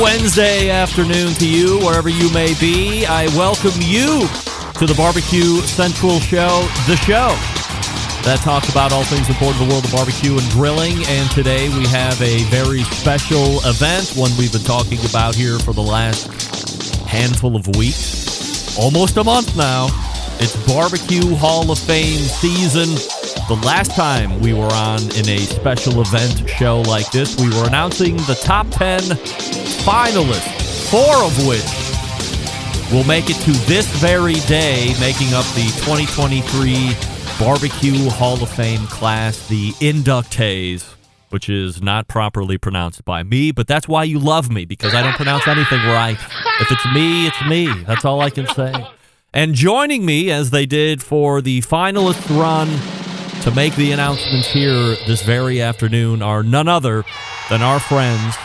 Wednesday afternoon to you, wherever you may be. I welcome you to the Barbecue Central Show, the show that talks about all things important in the world of barbecue and grilling. And today we have a very special event, one we've been talking about here for the last handful of weeks, almost a month now. It's Barbecue Hall of Fame season. The last time we were on in a special event show like this, we were announcing the top 10 finalists, four of which will make it to this very day, making up the 2023 Barbecue Hall of Fame class, the inductees, which is not properly pronounced by me, but that's why you love me, because I don't pronounce anything right. If it's me, it's me. That's all I can say. And joining me, as they did for the finalist run to make the announcements here this very afternoon, are none other than our friends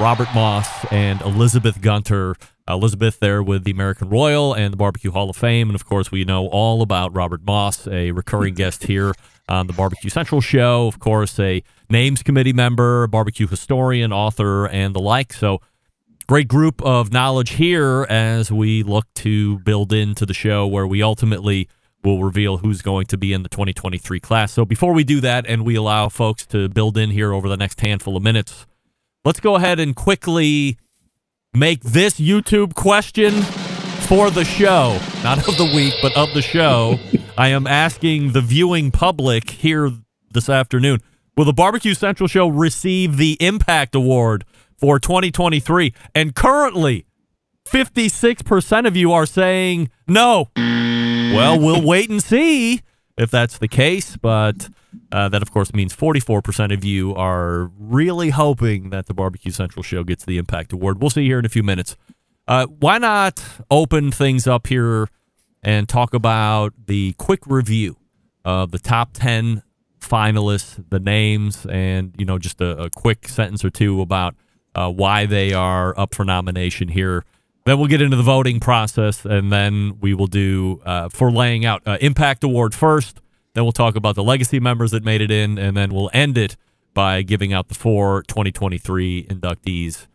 Robert Moss and Elizabeth Gunter. Elizabeth there with the American Royal and the Barbecue Hall of Fame. And of course, we know all about Robert Moss, a recurring guest here on the Barbecue Central show. Of course, a names committee member, barbecue historian, author, and the like. So, great group of knowledge here as we look to build into the show where we ultimately will reveal who's going to be in the 2023 class. So, before we do that and we allow folks to build in here over the next handful of minutes, let's go ahead and quickly make this YouTube question for the show, not of the week, but of the show. I am asking the viewing public here this afternoon Will the Barbecue Central show receive the Impact Award for 2023? And currently, 56% of you are saying no. Well, we'll wait and see if that's the case, but uh, that, of course, means 44% of you are really hoping that the Barbecue Central show gets the Impact Award. We'll see here in a few minutes. Uh, why not open things up here and talk about the quick review of the top 10 finalists, the names, and, you know, just a, a quick sentence or two about uh, why they are up for nomination here. Then we'll get into the voting process, and then we will do uh, for laying out uh, Impact Award first. Then we'll talk about the legacy members that made it in, and then we'll end it by giving out the four 2023 inductees.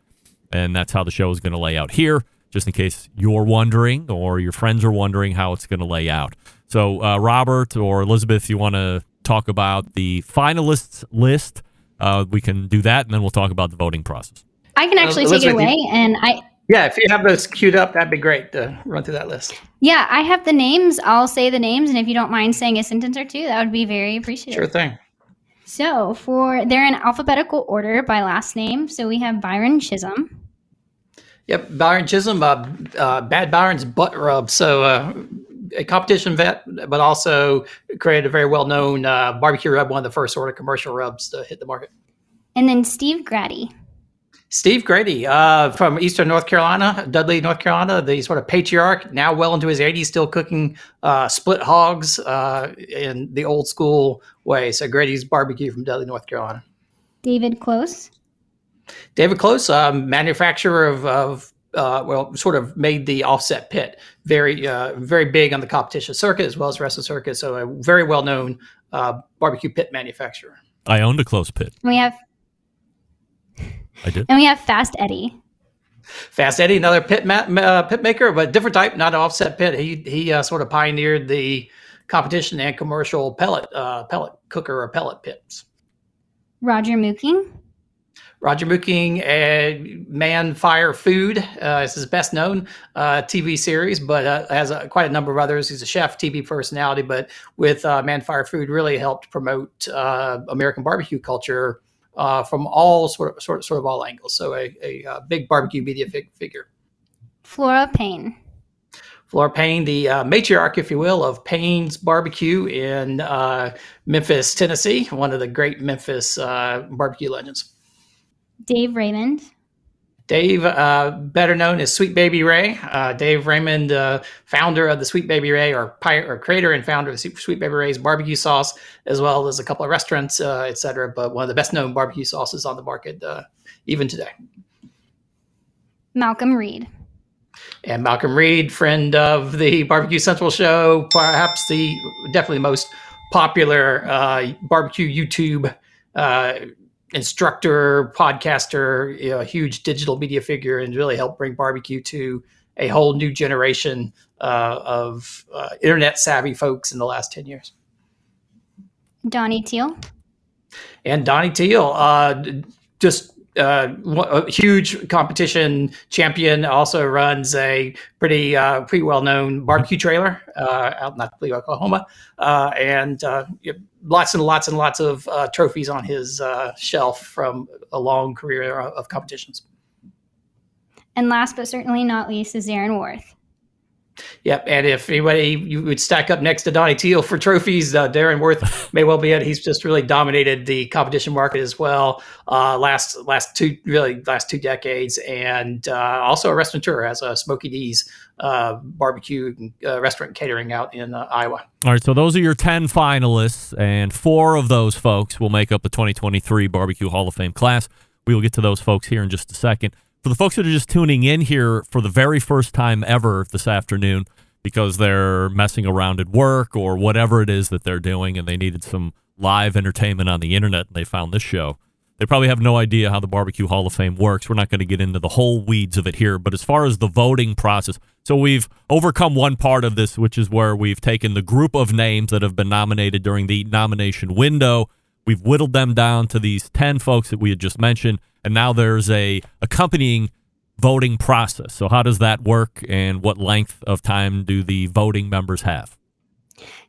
And that's how the show is going to lay out here, just in case you're wondering or your friends are wondering how it's going to lay out. So, uh, Robert or Elizabeth, you want to talk about the finalists list? Uh, we can do that, and then we'll talk about the voting process. I can actually take it Elizabeth, away, you- and I Yeah, if you have those queued up, that'd be great to run through that list. yeah I have the names. I'll say the names, and if you don't mind saying a sentence or two, that would be very appreciated. Sure thing. So for they're in alphabetical order by last name. So we have Byron Chism, Yep, Byron Chism, uh, uh, Bad Byron's butt rub. So uh, a competition vet, but also created a very well-known uh, barbecue rub, one of the first sort of commercial rubs to hit the market. and then Steve Grady. Steve Grady uh, from Eastern North Carolina, Dudley, North Carolina, the sort of patriarch, now well into his 80s, still cooking uh, split hogs uh, in the old school way. So Grady's barbecue from Dudley, North Carolina. David Klose, David Klose, um, manufacturer of, of uh, well, sort of made the offset pit very, uh, very big on the competition circuit as well as the rest of the circuit. So a very well known uh, barbecue pit manufacturer. I owned a Klose pit. we have I did. and we have Fast Eddie. Fast Eddie, another pit ma- uh, pit maker, but different type, not an offset pit. He he uh, sort of pioneered the competition and commercial pellet uh, pellet cooker or pellet pits. Roger Mooking, Roger Mooking, uh, Man Fire Food uh, is his best known uh, TV series, but uh, has a, quite a number of others. He's a chef, TV personality, but with uh, Man Fire Food, really helped promote uh, American barbecue culture uh, from all sort of, sort of, sort of all angles. So a, a, uh big barbecue media fig- figure. Flora Payne, Flora Payne, the uh, matriarch, if you will, of Payne's Barbecue in uh, Memphis, Tennessee, one of the great Memphis uh, barbecue legends. Dave Raymond. Dave, uh, better known as Sweet Baby Ray. Uh, Dave Raymond, uh, founder of the Sweet Baby Ray, or, or creator and founder of Sweet Baby Ray's barbecue sauce, as well as a couple of restaurants, uh, etc. But one of the best known barbecue sauces on the market, uh, even today. Malcolm Reed. And Malcolm Reed, friend of the Barbecue Central show, perhaps the definitely most popular uh, barbecue YouTube instructor, podcaster, you know, a huge digital media figure, and really helped bring barbecue to a whole new generation uh, of uh, internet savvy folks in the last 10 years. Donny Teel. And Donnie Teal, uh, just uh, a huge competition champion, also runs a pretty uh, pretty well known barbecue trailer uh, out in Toledo, Oklahoma, uh, and uh, lots and lots and lots of uh, trophies on his shelf from a long career of competitions. And last but certainly not least is Darren Warth. Yep, and if anybody you would stack up next to Donny Teel for trophies, uh, Darren Warth may well be it. He's just really dominated the competition market as well. Uh, last last two really last two decades, and uh, also a restaurateur has a Smokey D's uh, barbecue uh, restaurant catering out in uh, Iowa. All right, so those are your ten finalists, and four of those folks will make up the 2023 Barbecue Hall of Fame class. We will get to those folks here in just a second for the folks that are just tuning in here for the very first time ever this afternoon because they're messing around at work or whatever it is that they're doing and they needed some live entertainment on the internet and they found this show. They probably have no idea how the Barbecue Hall of Fame works. We're not going to get into the whole weeds of it here, but as far as the voting process, so we've overcome one part of this, which is where we've taken the group of names that have been nominated during the nomination window. We've whittled them down to these 10 folks that we had just mentioned and now there's a accompanying voting process. So how does that work, and what length of time do the voting members have?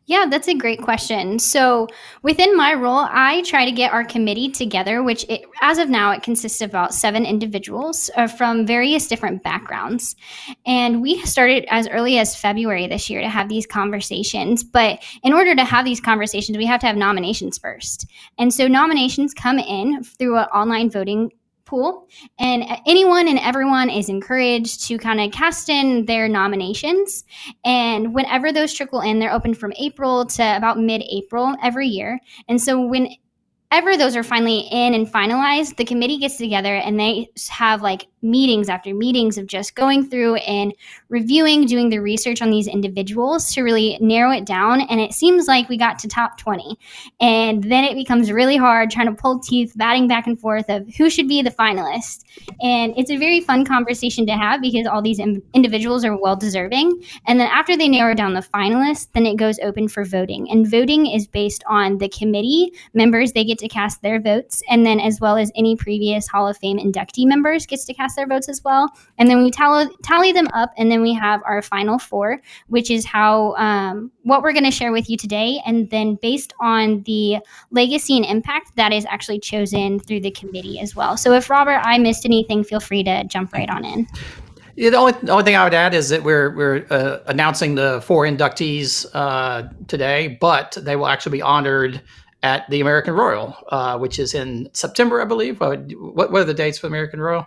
Yeah, that's a great question. So, within my role, I try to get our committee together, which it, as of now, it consists of about seven individuals uh, from various different backgrounds. And we started as early as February this year to have these conversations. But in order to have these conversations, we have to have nominations first. And so, nominations come in through an online voting pool. And anyone and everyone is encouraged to kind of cast in their nominations. And whenever those trickle in they're open from april to about mid-april every year. And so when ever those are finally in and finalized, the committee gets together and they have like meetings after meetings of just going through and reviewing, doing the research on these individuals to really narrow it down. And it seems like we got to top 20. And then it becomes really hard trying to pull teeth, batting back and forth of who should be the finalist. And it's a very fun conversation to have because all these individuals are well deserving. And then after they narrow down the finalists, then it goes open for voting. And voting is based on the committee members, they get to cast their votes. And then as well as any previous Hall of Fame inductee members gets to cast their votes as well. And then we tally, tally them up and then we have our final four, which is how um, what we're going to share with you today. And then based on the legacy and impact, that is actually chosen through the committee as well. So if Robert, I missed missed anything, feel free to jump right on in. Yeah, the only, the only thing I would add is that we're we're uh, announcing the four inductees uh, today, but they will actually be honored at the American Royal, uh, which is in September, I believe. What, what are the dates for American Royal?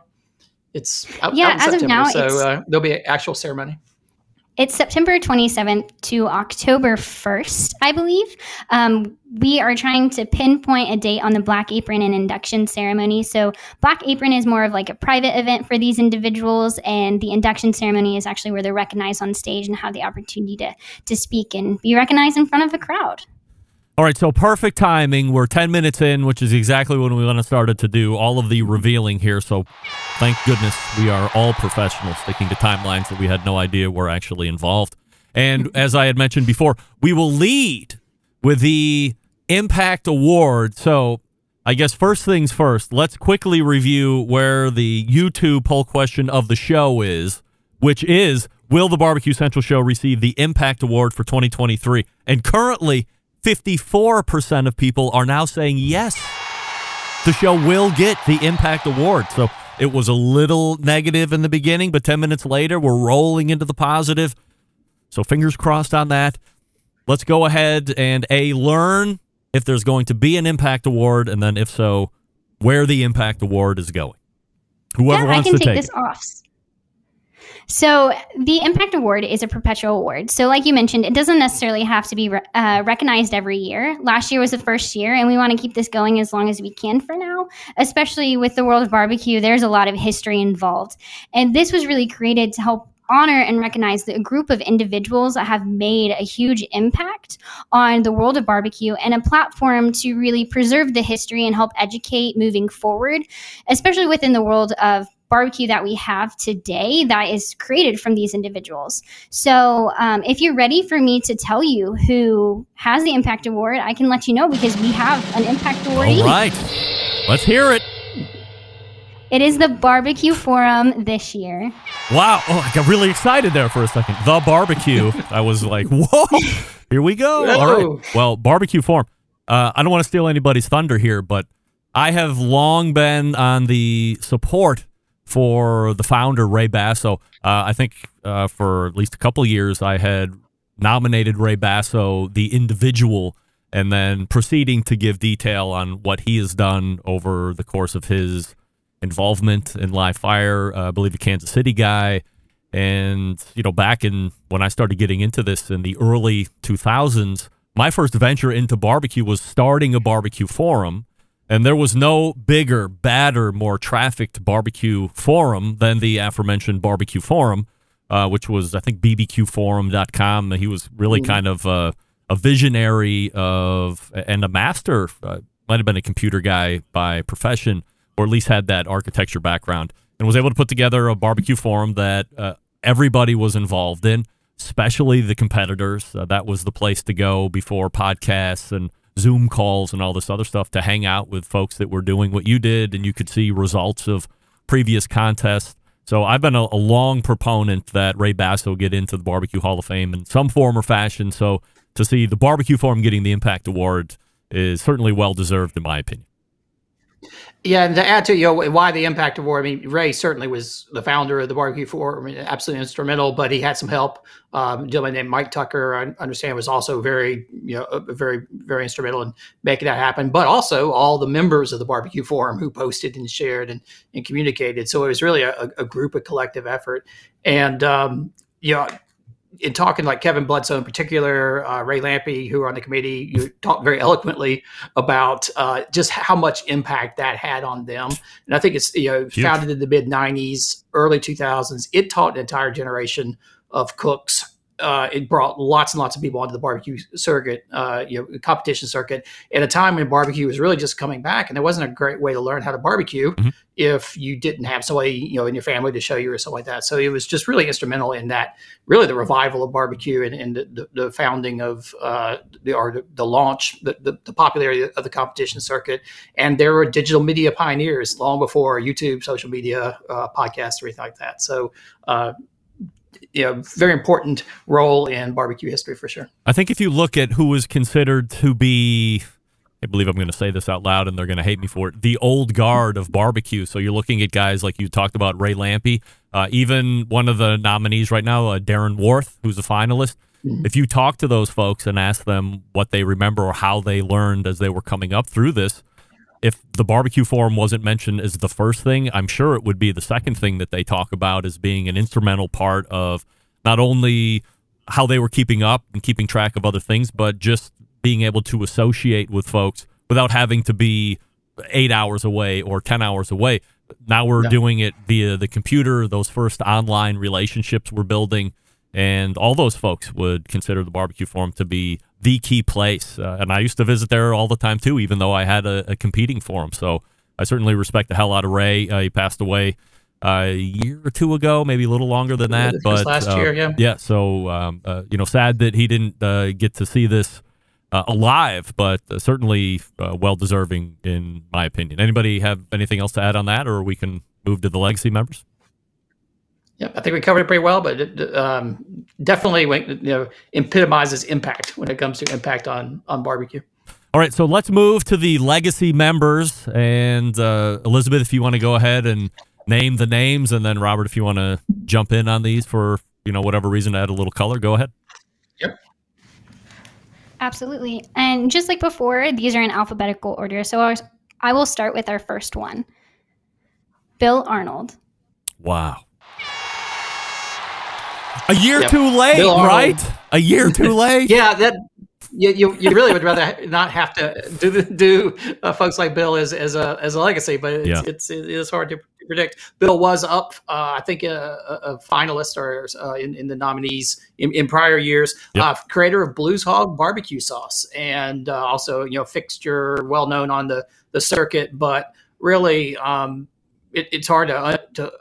It's out, yeah, out as September, of now, so uh, there'll be an actual ceremony. It's September 27th to October 1st, I believe. Um, we are trying to pinpoint a date on the Black Apron and induction ceremony. So, Black Apron is more of like a private event for these individuals, and the induction ceremony is actually where they're recognized on stage and have the opportunity to, to speak and be recognized in front of a crowd. All right, so perfect timing. We're 10 minutes in, which is exactly when we want to started to do all of the revealing here. So thank goodness we are all professionals sticking to timelines that we had no idea were actually involved. And as I had mentioned before, we will lead with the Impact Award. So I guess first things first, let's quickly review where the YouTube poll question of the show is, which is Will the Barbecue Central Show receive the Impact Award for 2023? And currently, 54% of people are now saying yes, the show will get the Impact Award. So it was a little negative in the beginning, but 10 minutes later, we're rolling into the positive. So fingers crossed on that. Let's go ahead and a learn if there's going to be an impact award, and then if so, where the impact award is going. Whoever yeah, I wants can to take take this it. off. So the Impact Award is a perpetual award. So, like you mentioned, it doesn't necessarily have to be re- uh, recognized every year. Last year was the first year, and we want to keep this going as long as we can for now. Especially with the world of barbecue, there's a lot of history involved, and this was really created to help honor and recognize the group of individuals that have made a huge impact on the world of barbecue and a platform to really preserve the history and help educate moving forward, especially within the world of barbecue that we have today that is created from these individuals. So, um, if you're ready for me to tell you who has the Impact Award, I can let you know because we have an Impact Award. All right. Let's hear it. It is the Barbecue Forum this year. Wow. Oh, I got really excited there for a second. The barbecue. I was like, whoa, here we go. All Whoa. right. Well, barbecue Forum. Uh, I don't want to steal anybody's thunder here, but I have long been on the support for the founder, Ray Basso. Uh, I think uh, for at least a couple years, I had nominated Ray Basso, the individual, and then proceeding to give detail on what he has done over the course of his involvement in live fire. Uh, I believe a Kansas City guy. And, you know, back in when I started getting into this in the early 2000s, my first venture into barbecue was starting a barbecue forum. And there was no bigger, badder, more trafficked barbecue forum than the aforementioned barbecue forum, uh, which was, I think, bbqforum.com. He was really kind of uh, a visionary of and a master, uh, might have been a computer guy by profession, or at least had that architecture background, and was able to put together a barbecue forum that uh, everybody was involved in, especially the competitors. Uh, that was the place to go before podcasts and Zoom calls and all this other stuff to hang out with folks that were doing what you did, and you could see results of previous contests. So I've been a, a long proponent that Ray Basso get into the Barbecue Hall of Fame in some form or fashion. So to see the Barbecue Forum getting the Impact Award is certainly well deserved, in my opinion. Yeah, and to add to you know why the Impact Award. I mean, Ray certainly was the founder of the Barbecue Forum, I mean, absolutely instrumental. But he had some help. Um, gentleman named Mike Tucker, I understand, was also very you know uh, very very instrumental in making that happen. But also all the members of the Barbecue Forum who posted and shared and, and communicated. So it was really a, a group, a collective effort. And um, you know, in talking like Kevin Bludso in particular, uh, Ray Lampe, who are on the committee, you talked very eloquently about uh, just how much impact that had on them. And I think it's you know Huge. founded in the mid '90s, early 2000s. It taught an entire generation of cooks. Uh, it brought lots and lots of people onto the barbecue circuit, uh, you know, competition circuit at a time when barbecue was really just coming back, and there wasn't a great way to learn how to barbecue Mhm. if you didn't have somebody, you know, in your family to show you or something like that. So it was just really instrumental in that, really the revival of barbecue and, and the, the, founding of uh, the or the, launch, the, the, the popularity of the competition circuit. And there were digital media pioneers long before YouTube, social media, uh, podcasts, or anything like that. So. You know, very important role in barbecue history for sure. I think if you look at who is considered to be, I believe I'm going to say this out loud and they're going to hate me for it, the old guard of barbecue. So you're looking at guys like you talked about, Ray Lampe, uh, even one of the nominees right now, uh, Darren Warth, who's a finalist. If you talk to those folks and ask them what they remember or how they learned as they were coming up through this, if the barbecue forum wasn't mentioned as the first thing, I'm sure it would be the second thing that they talk about as being an instrumental part of not only how they were keeping up and keeping track of other things, but just being able to associate with folks without having to be eight hours away or 10 hours away. Now we're Yeah. doing it via the computer, those first online relationships we're building. And all those folks would consider the barbecue forum to be the key place. Uh, and I used to visit there all the time too, even though I had a, a competing forum. So I certainly respect the hell out of Ray. Uh, he passed away uh, a year or two ago, maybe a little longer than that. But last uh, year, yeah. yeah. So um, uh, you know, sad that he didn't uh, get to see this uh, alive, but uh, certainly uh, well deserving in my opinion. Anybody have anything else to add on that, or we can move to the legacy members? Yeah, I think we covered it pretty well, but it, um, definitely when, you know epitomizes impact when it comes to impact on on barbecue. All right, so let's move to the legacy members. And uh, Elizabeth, if you want to go ahead and name the names, and then Robert, if you want to jump in on these for you know whatever reason to add a little color, go ahead. Yep. Absolutely. And just like before, these are in alphabetical order. So I I will start with our first one Bill Arnold. Wow. A year Yep. too late, right? A year too late. Yeah, that you, you, you really would rather not have to do do uh, folks like Bill as, as a as a legacy, but it's Yeah. it's it is hard to predict. Bill was up, uh, I think, a, a a finalist or uh, in, in the nominees in, in prior years. Yep. Uh, creator of Blues Hog barbecue sauce, and uh, also you know fixture well known on the the circuit, but really um, it, it's hard to uh, to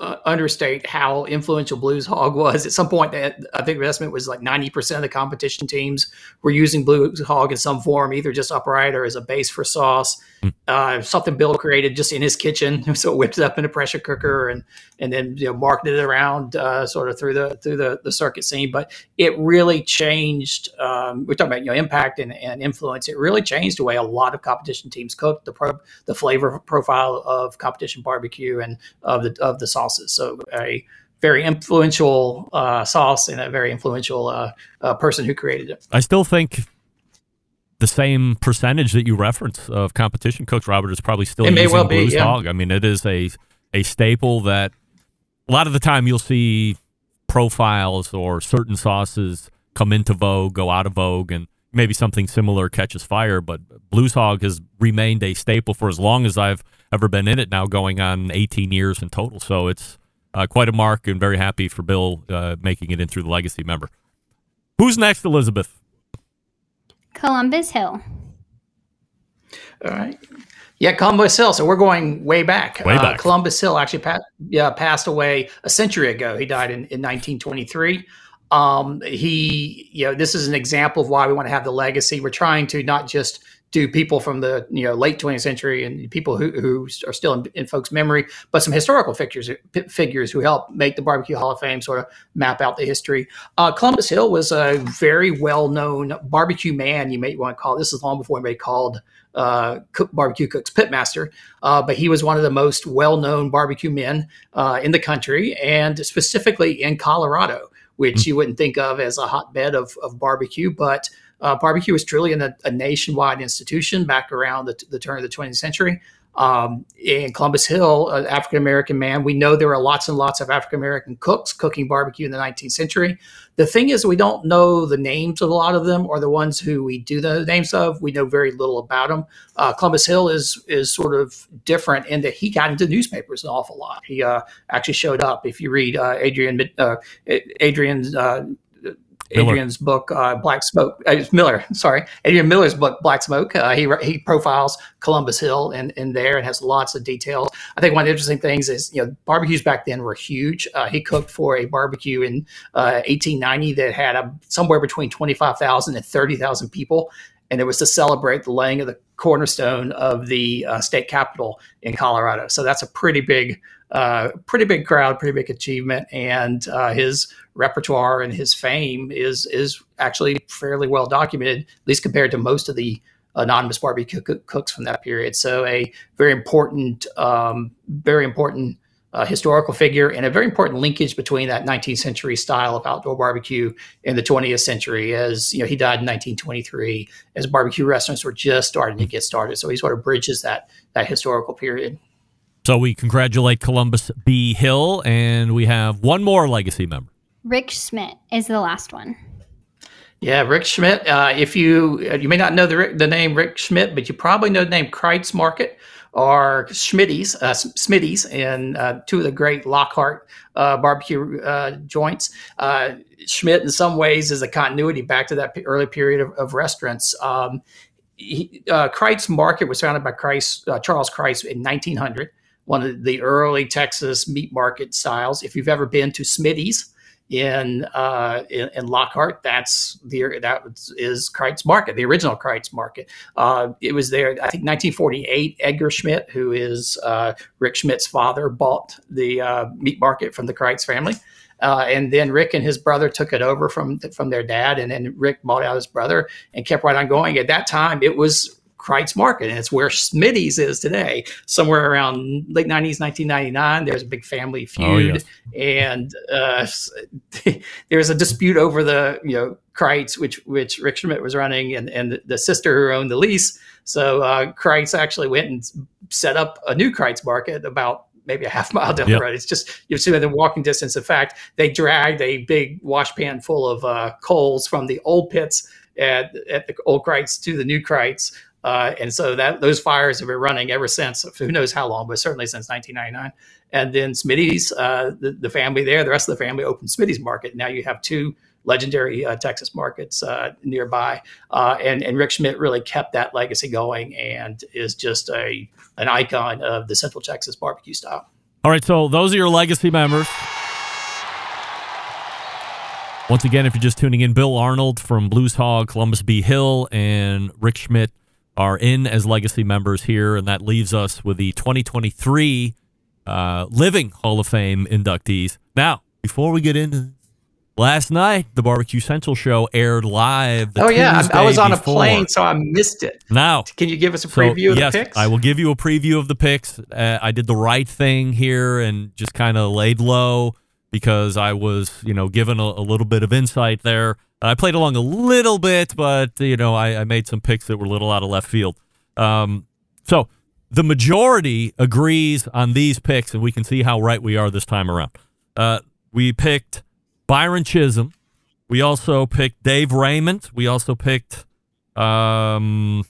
uh, understate how influential Blues Hog was. At some point, that I think the estimate was like ninety percent of the competition teams were using Blues Hog in some form, either just upright or as a base for sauce. Uh, something Bill created just in his kitchen, so it whipped it up in a pressure cooker and and then you know marketed it around uh, sort of through the through the, the circuit scene. But it really changed. Um, we're talking about you know impact and, and influence. It really changed the way a lot of competition teams cooked the pro, the flavor profile of competition barbecue and of the of the sauces. So a very influential uh, sauce and a very influential uh, uh, person who created it. I still think the same percentage that you reference of competition cooks, Robert, is probably still It using well be, Blues yeah. Hog. I mean, it is a a staple that a lot of the time you'll see profiles or certain sauces come into vogue, go out of vogue, and maybe something similar catches fire. But Blues Hog has remained a staple for as long as I've ever been in it now, going on 18 years in total. So it's uh, quite a mark, and very happy for Bill uh, making it in through the legacy member. Who's next, Elizabeth? Columbus Hill. All right. Yeah, Columbus Hill. So we're going way back. Way Uh. Columbus Hill actually pa- yeah, passed away a century ago. He died in, in 1923. Um, he, you know, this is an example of why we want to have the legacy. We're trying to not just do people from the you know late 20th century and people who, who are still in, in folks' memory, but some historical figures figures who help make the Barbecue Hall of Fame sort of map out the history. Uh, Columbus Hill was a very well known barbecue man. You may want to call this is long before anybody called uh, cook, barbecue cooks pitmaster, uh, but he was one of the most well known barbecue men uh, in the country and specifically in Colorado, which you wouldn't think of as a hotbed of, of barbecue, but uh, barbecue was truly an, a nationwide institution back around the, the turn of the 20th century. Um, in Columbus Hill, an African American man, we know there were lots and lots of African American cooks cooking barbecue in the 19th century. The thing is, we don't know the names of a lot of them, or the ones who we do know the names of. We know very little about them. Uh, Columbus Hill is is sort of different in that he got into newspapers an awful lot. He uh, actually showed up. If you read uh, Adrian uh, Adrian's uh, Miller. Adrian's book, uh, Black Smoke. Uh, Miller, sorry, Adrian Miller's book, Black Smoke. Uh, he he profiles Columbus Hill in, in there and has lots of details. I think one of the interesting things is you know barbecues back then were huge. Uh, he cooked for a barbecue in uh, 1890 that had a, somewhere between 25,000 and 30,000 people, and it was to celebrate the laying of the cornerstone of the uh, state capitol in Colorado. So that's a pretty big uh, pretty big crowd, pretty big achievement, and uh, his repertoire and his fame is is actually fairly well documented, at least compared to most of the anonymous barbecue cook- cooks from that period. So a very important, um, very important uh, historical figure, and a very important linkage between that 19th century style of outdoor barbecue and the 20th century. As you know, he died in 1923, as barbecue restaurants were just starting to get started. So he sort of bridges that that historical period. So we congratulate Columbus B. Hill, and we have one more legacy member. Rick Schmidt is the last one. Yeah, Rick Schmidt. Uh, if you uh, you may not know the the name Rick Schmidt, but you probably know the name Kreuz Market or Schmitty's, uh, Smitty's, and uh, two of the great Lockhart uh, barbecue uh, joints. Uh, Schmidt, in some ways, is a continuity back to that early period of, of restaurants. Um, he, uh, Kreuz Market was founded by Kreuz, uh, Charles Kreuz in 1900, one of the early Texas meat market styles. If you've ever been to Smitty's, in uh, in, in Lockhart. That's the that is Kreuz Market, the original Kreuz Market. Uh, it was there, I think, 1948. Edgar Schmidt, who is uh, Rick Schmidt's father, bought the uh, meat market from the Kreuz family. Uh, and then Rick and his brother took it over from from their dad, and then Rick bought out his brother and kept right on going. At that time, it was Kreuz Market, and it's where Smitty's is today. Somewhere around late '90s, 1999, there's a big family feud, oh, and uh, there's a dispute over the you know Kreuz, which which Rick Schmidt was running, and and the, sister who owned the lease. So uh, Kreuz actually went and set up a new Kreuz Market about maybe a half mile down yep. the road. It's just you're sitting within walking distance. In fact, they dragged a big wash pan full of uh, coals from the old pits at, at the old Kreuz to the new Kreuz uh, and so that those fires have been running ever since. Who knows how long, but certainly since 1999. And then Smitty's, uh, the, the, family there, the rest of the family opened Smitty's Market. Now you have two legendary uh, Texas markets uh, nearby. Uh, and, and Rick Schmidt really kept that legacy going and is just a an icon of the Central Texas barbecue style. All right, so those are your legacy members. Once again, if you're just tuning in, Bill Arnold from Blues Hog, Columbus B. Hill, and Rick Schmidt are in as legacy members here, and that leaves us with the 2023 uh, Living Hall of Fame inductees. Now, before we get into last night, the Barbecue Central show aired live. oh yeah, I, I was on before. a plane, so I missed it. Now, can you give us a preview so, of yes, the picks? I will give you a preview of the picks. Uh, I did the right thing here and just kind of laid low because I was, you know, given a, a little bit of insight there. I played along a little bit, but you know, I, I made some picks that were a little out of left field. Um, so the majority agrees on these picks, and we can see how right we are this time around. Uh, we picked Byron Chism. We also picked Dave Raymond. We also picked um,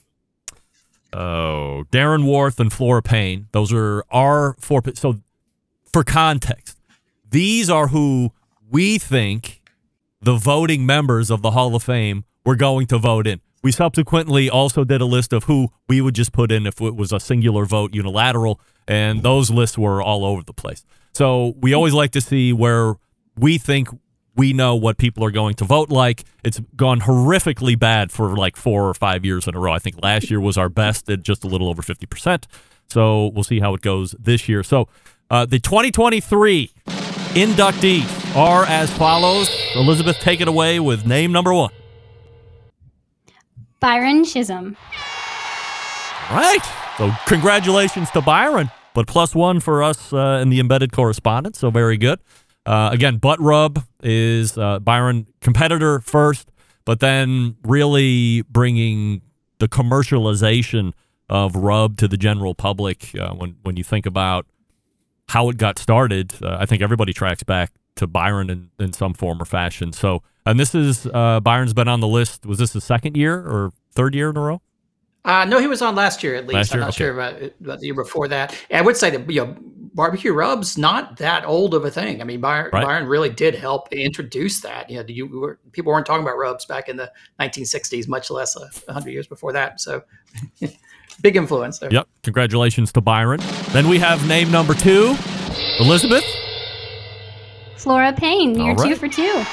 oh Darren Warth and Flora Payne. Those are our four. So for context, these are who we think the voting members of the Hall of Fame were going to vote in. We subsequently also did a list of who we would just put in if it was a singular vote unilateral, and those lists were all over the place. So we always like to see where we think we know what people are going to vote like. It's gone horrifically bad for like four or five years in a row. I think last year was our best at just a little over 50%. So we'll see how it goes this year. So uh, the 2023 inductees are as follows. Elizabeth, take it away with name number one. Byron Chism. Right. So congratulations to Byron, but plus one for us uh, in the embedded correspondence. So very good. Uh, again, butt rub is uh, Byron competitor first, but then really bringing the commercialization of rub to the general public. Uh, when when you think about how it got started, uh, I think everybody tracks back to Byron in, in some form or fashion. So, and this is uh, Byron's been on the list. Was this the second year or third year in a row? Uh, no, he was on last year at least. Year? I'm not okay. sure about, about, the year before that. And I would say that you know, barbecue rubs not that old of a thing. I mean, Byron, right. Byron really did help introduce that. You know, you were, people weren't talking about rubs back in the 1960s, much less a 100 years before that. So. big influence there. Yep. Congratulations to Byron. Then we have name number two, Elizabeth. Flora Payne, you're right. two for two.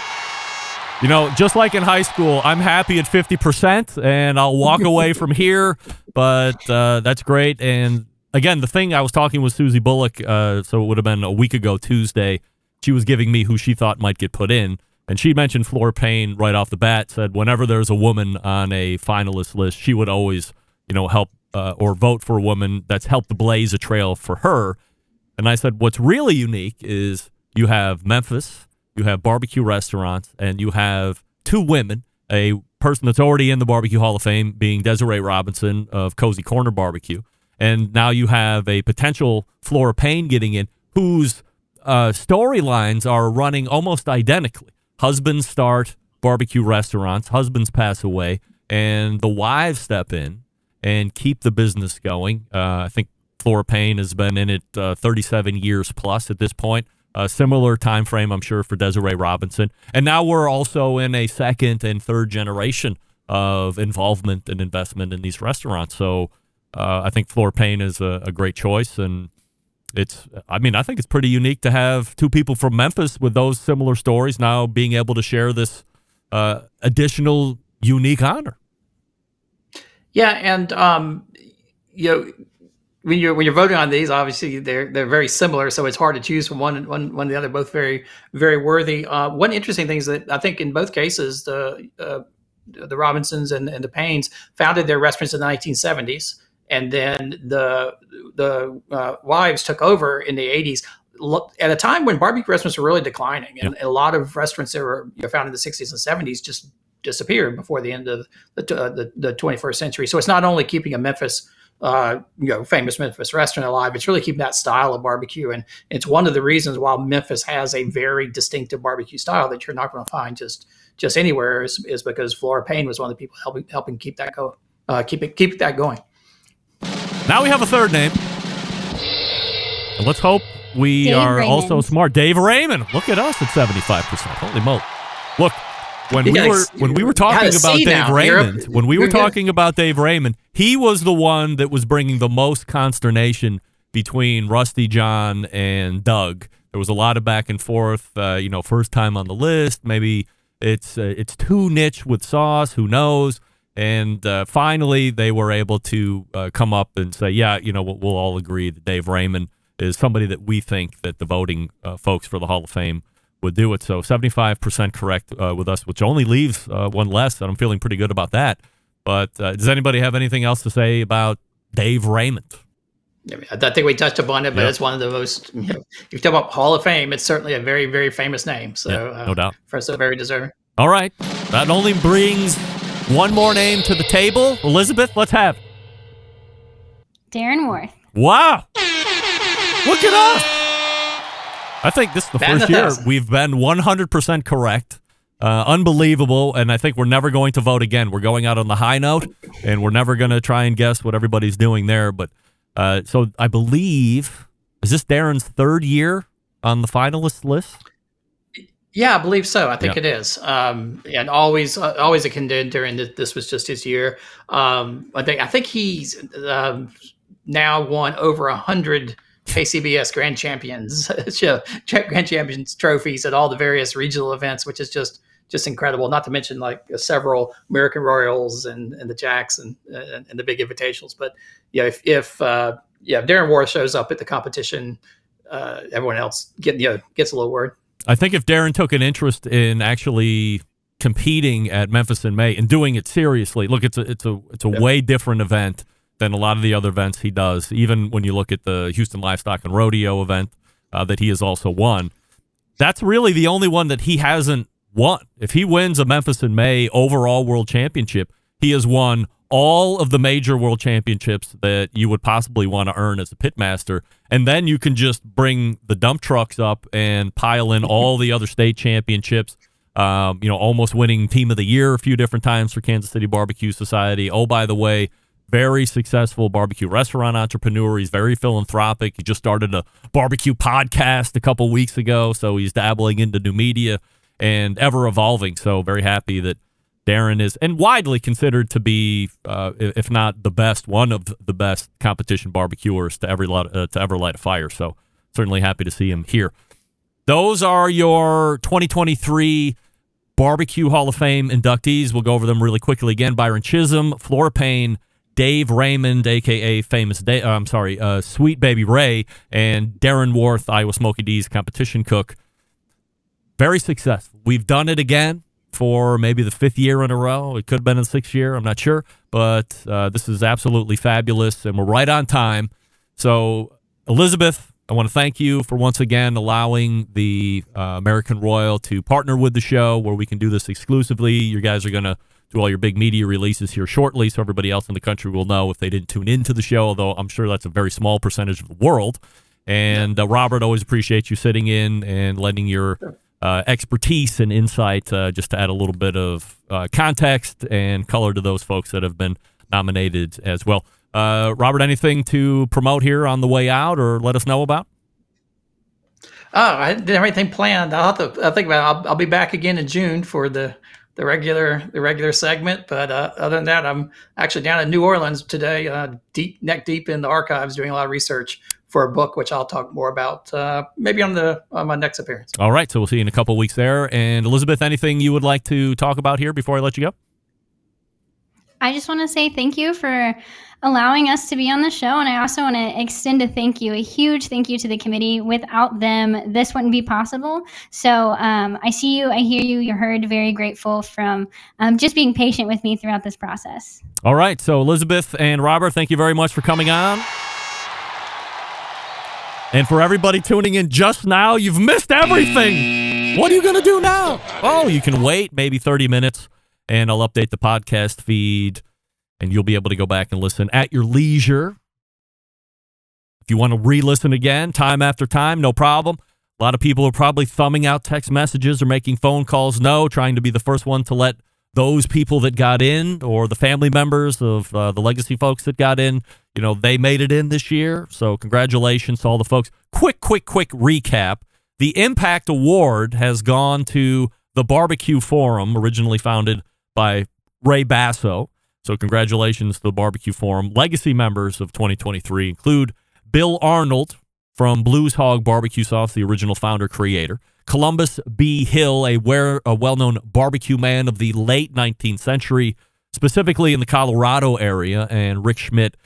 You know, just like in high school, I'm happy at 50% and I'll walk away from here, but uh, that's great. And again, the thing I was talking with Susie Bulloch, uh, so it would have been a week ago Tuesday. She was giving me who she thought might get put in. And she mentioned Flora Payne right off the bat, said whenever there's a woman on a finalist list, she would always, you know, help uh, or vote for a woman that's helped blaze a trail for her. And I said, what's really unique is you have Memphis, you have barbecue restaurants, and you have two women, a person that's already in the Barbecue Hall of Fame being Desiree Robinson of Cozy Corner Barbecue. And now you have a potential Flora Payne getting in whose uh, storylines are running almost identically. Husbands start barbecue restaurants, husbands pass away, and the wives step in and keep the business going. Uh, I think Flora Payne has been in it uh, 37 years plus at this point. A similar time frame, I'm sure, for Desiree Robinson. And now we're also in a second and third generation of involvement and investment in these restaurants. So uh, I think Flora Payne is a, a great choice. And it's, I mean, I think it's pretty unique to have two people from Memphis with those similar stories now being able to share this uh, additional unique honor. Yeah, and um, you know, when you're when you're voting on these, obviously they're they're very similar, so it's hard to choose from one one one or the other. Both very very worthy. Uh, one interesting thing is that I think in both cases the uh, the Robinsons and, and the Paynes founded their restaurants in the 1970s, and then the the uh, wives took over in the 80s at a time when barbecue restaurants were really declining, and a lot of restaurants that were you know, founded in the 60s and 70s just disappeared before the end of the, uh, the, the 21st century. So it's not only keeping a Memphis uh, you know, famous Memphis restaurant alive. It's really keeping that style of barbecue, and it's one of the reasons why Memphis has a very distinctive barbecue style that you're not going to find just just anywhere. Is, is because Flora Payne was one of the people helping helping keep that go, uh, keep it keep that going. Now we have a third name, and let's hope we Dave are Raymond. also smart. Dave Raymond. Look at us at seventy five percent. Holy moly! Look, when You we were when we were talking about Dave now. Raymond, when we were talking about Dave Raymond, he was the one that was bringing the most consternation between Rusty John and Doug. There was a lot of back and forth. Uh, you know, first time on the list. Maybe it's uh, it's too niche with sauce. Who knows? And uh, finally, they were able to uh, come up and say, "Yeah, you know, we'll, we'll all agree that Dave Raymond is somebody that we think that the voting uh, folks for the Hall of Fame would do it." So, seventy-five percent correct uh, with us, which only leaves uh, one less, and I'm feeling pretty good about that. But uh, does anybody have anything else to say about Dave Raymond? I, mean, I think we touched upon it, but Yep. it's one of the most. You know, if you talk about Hall of Fame, it's certainly a very, very famous name. So, Yeah, uh, no doubt. for so very deserving. All right, that only brings one more name to the table. Elizabeth, let's have. Darren Warth. Wow! Look at us. I think this is the first year we've been 100% correct. Uh, unbelievable. And I think we're never going to vote again. We're going out on the high note, and we're never going to try and guess what everybody's doing there. But uh, so I believe, is this Darren's third year on the finalist list? Yeah, I believe so. I think Yeah. it is. Um, and always, uh, always a contender, and th- this was just his year. Um, I think, I think he's um, now won over a hundred KCBS Grand Champions, show- Grand Champions trophies at all the various regional events, which is just just incredible. Not to mention like uh, several American Royals and, and the Jacks and, and and the big invitationals. But yeah, if if uh, yeah, if Darren Warth shows up at the competition, uh, everyone else get you know gets a little word. I think if Darren took an interest in actually competing at Memphis in May and doing it seriously, look, it's a it's a it's a way different event than a lot of the other events he does. Even when you look at the Houston Livestock and Rodeo event uh, that he has also won, that's really the only one that he hasn't won. If he wins a Memphis in May overall world championship, he has won all of the major world championships that you would possibly want to earn as a pitmaster. And then you can just bring the dump trucks up and pile in all the other state championships. Um, you know, almost winning team of the year a few different times for Kansas City Barbecue Society. Oh, by the way, very successful barbecue restaurant entrepreneur. He's very philanthropic. He just started a barbecue podcast a couple weeks ago, so he's dabbling into new media and ever evolving. So very happy that Darren is and widely considered to be, uh, if not the best, one of the best competition barbecuers to ever light, uh, to ever light a fire. So certainly happy to see him here. Those are your 2023 Barbecue Hall of Fame inductees. We'll go over them really quickly again. Byron Chism, Flora Payne, Dave Raymond, aka Famous Dave. Uh, I'm sorry, uh, Sweet Baby Ray, and Darren Warth, Iowa Smokey D's competition cook. Very successful. We've done it again for maybe the fifth year in a row. It could have been the sixth year. I'm not sure, but uh, this is absolutely fabulous, and we're right on time. So, Elizabeth, I want to thank you for once again allowing the uh, American Royal to partner with the show where we can do this exclusively. You guys are going to do all your big media releases here shortly, so everybody else in the country will know if they didn't tune into the show, although I'm sure that's a very small percentage of the world. And uh, Robert, always appreciate you sitting in and lending your uh, expertise and insight uh, just to add a little bit of uh, context and color to those folks that have been nominated as well. Uh, Robert, anything to promote here on the way out or let us know about? Oh, I didn't have anything planned. I'll have to. I think about. I'll, I'll be back again in June for the the regular the regular segment. But uh, other than that, I'm actually down in New Orleans today, uh, deep neck deep in the archives, doing a lot of research for a book, which I'll talk more about uh, maybe on the on my next appearance. All right, so we'll see you in a couple weeks there. And Elizabeth, anything you would like to talk about here before I let you go? I just want to say thank you for allowing us to be on the show. And I also want to extend a thank you, a huge thank you to the committee. Without them, this wouldn't be possible. So um, I see you, I hear you, you're heard. Very grateful from um, just being patient with me throughout this process. All right. So, Elizabeth and Robert, thank you very much for coming on. And for everybody tuning in just now, you've missed everything. What are you going to do now? Oh, you can wait maybe 30 minutes and I'll update the podcast feed and you'll be able to go back and listen at your leisure. If you want to re listen again, time after time, no problem. A lot of people are probably thumbing out text messages or making phone calls. No, trying to be the first one to let those people that got in or the family members of uh, the legacy folks that got in, you know, they made it in this year. So congratulations to all the folks. Quick, quick, quick recap. The Impact Award has gone to the Barbecue Forum, originally founded by Ray Basso. So congratulations to the Barbecue Forum. Legacy members of 2023 include Bill Arnold from Blues Hog Barbecue Sauce, the original founder creator. Columbus B. Hill, a, a well known barbecue man of the late 19th century, specifically in the Colorado area, and Rick Schmidt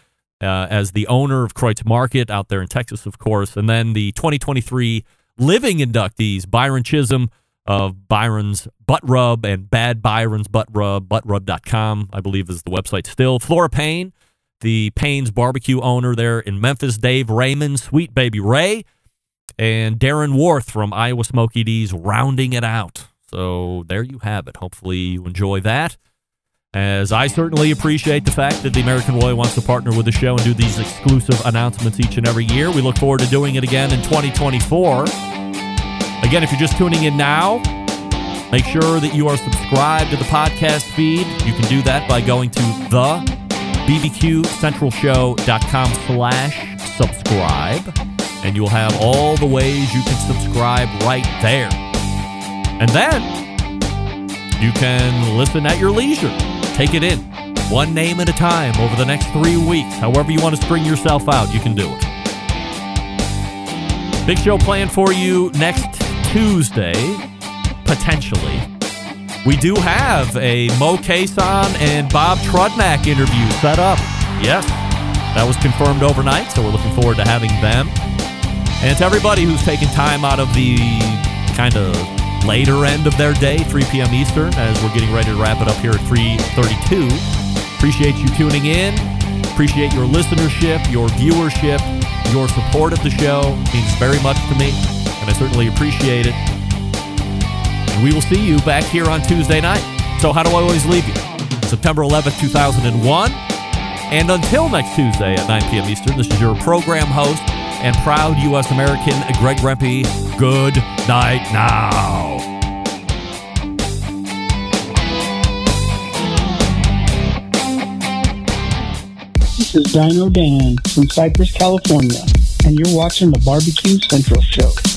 uh, as the owner of Kreuz Market out there in Texas, of course. And then the 2023 living inductees, Byron Chism of Byron's Butt Rub and Bad Byron's Butt Rub, buttrub.com, I believe is the website still. Flora Payne, the Payne's barbecue owner there in Memphis, Dave Raymond, Sweet Baby Ray, and Darren Warth from Iowa Smokey D's rounding it out. So there you have it. Hopefully you enjoy that. As I certainly appreciate the fact that the American Royal wants to partner with the show and do these exclusive announcements each and every year. We look forward to doing it again in 2024. Again, if you're just tuning in now, make sure that you are subscribed to the podcast feed. You can do that by going to the bbqcentralshow.com slash subscribe and you'll have all the ways you can subscribe right there. And then you can listen at your leisure. Take it in one name at a time over the next three weeks. However, you want to string yourself out, you can do it. Big show planned for you next Tuesday, potentially. We do have a Mo Cason and Bob Trudnak interview set up. Yes, that was confirmed overnight, so we're looking forward to having them. And to everybody who's taking time out of the kind of later end of their day, 3 p.m. Eastern, as we're getting ready to wrap it up here at 3:32. Appreciate you tuning in. Appreciate your listenership, your viewership, your support of the show it means very much to me, and I certainly appreciate it. And we will see you back here on Tuesday night. So how do I always leave you? September 11th, 2001. And until next Tuesday at 9 p.m. Eastern, this is your program host, and proud U.S. American Greg Rempe. Good night now. This is Dino Dan from Cypress, California, and you're watching the Barbecue Central Show.